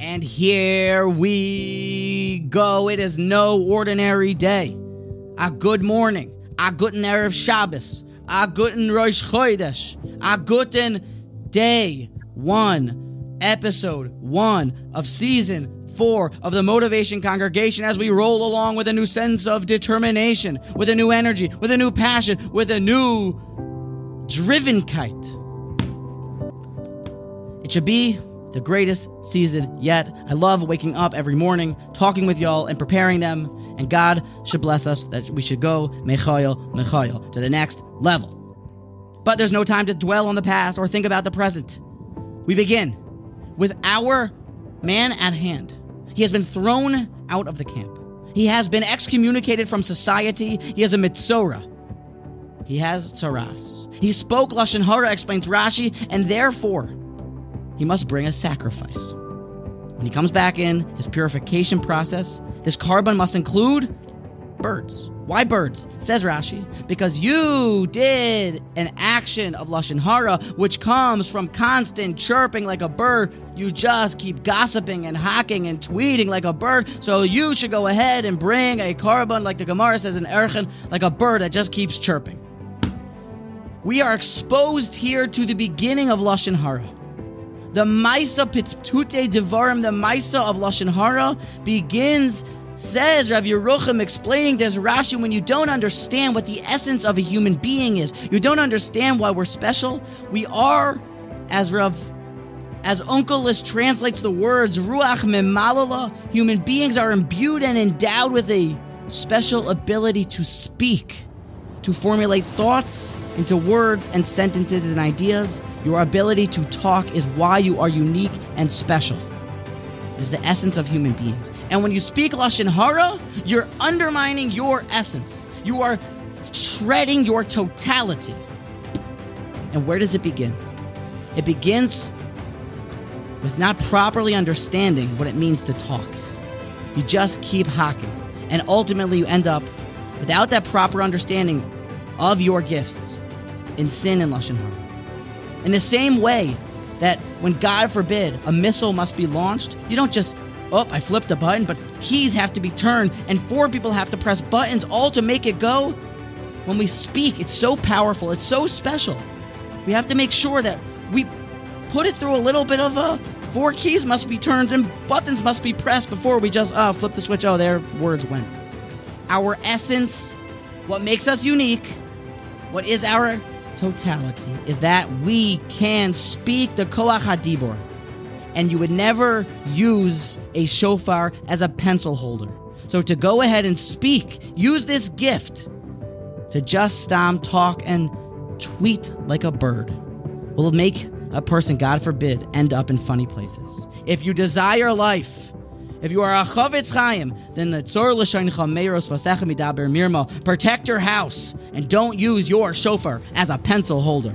And here we go. It is no ordinary day. A good morning. A guten Erev Shabbos. A guten Rosh Chodesh. A guten day one, episode one of season four of the Motivation Congregation as we roll along with a new sense of determination, with a new energy, with a new passion, with a new driven kite. It should be the greatest season yet. I love waking up every morning, talking with y'all, and preparing them. And God should bless us that we should go mechayel mechayel to the next level. But there's no time to dwell on the past or think about the present. We begin with our man at hand. He has been thrown out of the camp. He has been excommunicated from society. He has a metzora. He has tsaras. He spoke lashon hara, explains Rashi, and therefore he must bring a sacrifice. When he comes back in his purification process, this korban must include birds. Why birds? Says Rashi, because you did an action of Lashon Hara, which comes from constant chirping like a bird. You just keep gossiping and hacking and tweeting like a bird. So you should go ahead and bring a korban, like the Gemara says in Erchen, like a bird that just keeps chirping. We are exposed here to the beginning of Lashon Hara. The Maisa Pitputei Devarim, the Maisa of Lashon Hara, begins Says Rav Yerucham explaining this Rashi, when you don't understand what the essence of a human being is, you don't understand why we're special. We are, as Rav, as Onkelos translates the words Ruach Memalala, human beings are imbued and endowed with a special ability to speak, to formulate thoughts into words and sentences and ideas. Your ability to talk is why you are unique and special It is the essence of human beings. And when you speak Lashon Hara, you're undermining your essence. You are shredding your totality. And where does it begin? It begins with not properly understanding what it means to talk. You just keep hacking. And ultimately, you end up without that proper understanding of your gifts in sin and Lashon Hara. In the same way, that when God forbid a missile must be launched, you don't just, oh, I flipped a button, but keys have to be turned and four people have to press buttons all to make it go. When we speak, it's so powerful, it's so special. We have to make sure that we put it through a little bit of a four keys must be turned and buttons must be pressed before we just oh, flip the switch. Oh, there words went. Our essence, what makes us unique, what is our totality is that we can speak the Koach HaDibor. And you would never use a shofar as a pencil holder. So to go ahead and speak, use this gift to just stam, talk, and tweet like a bird will make a person, God forbid, end up in funny places. If you desire life, if you are a Chafetz Chaim, then the Tzor L'Shaincha Meiros Vasecha Midaber Mirma, protect your house and don't use your shofar as a pencil holder.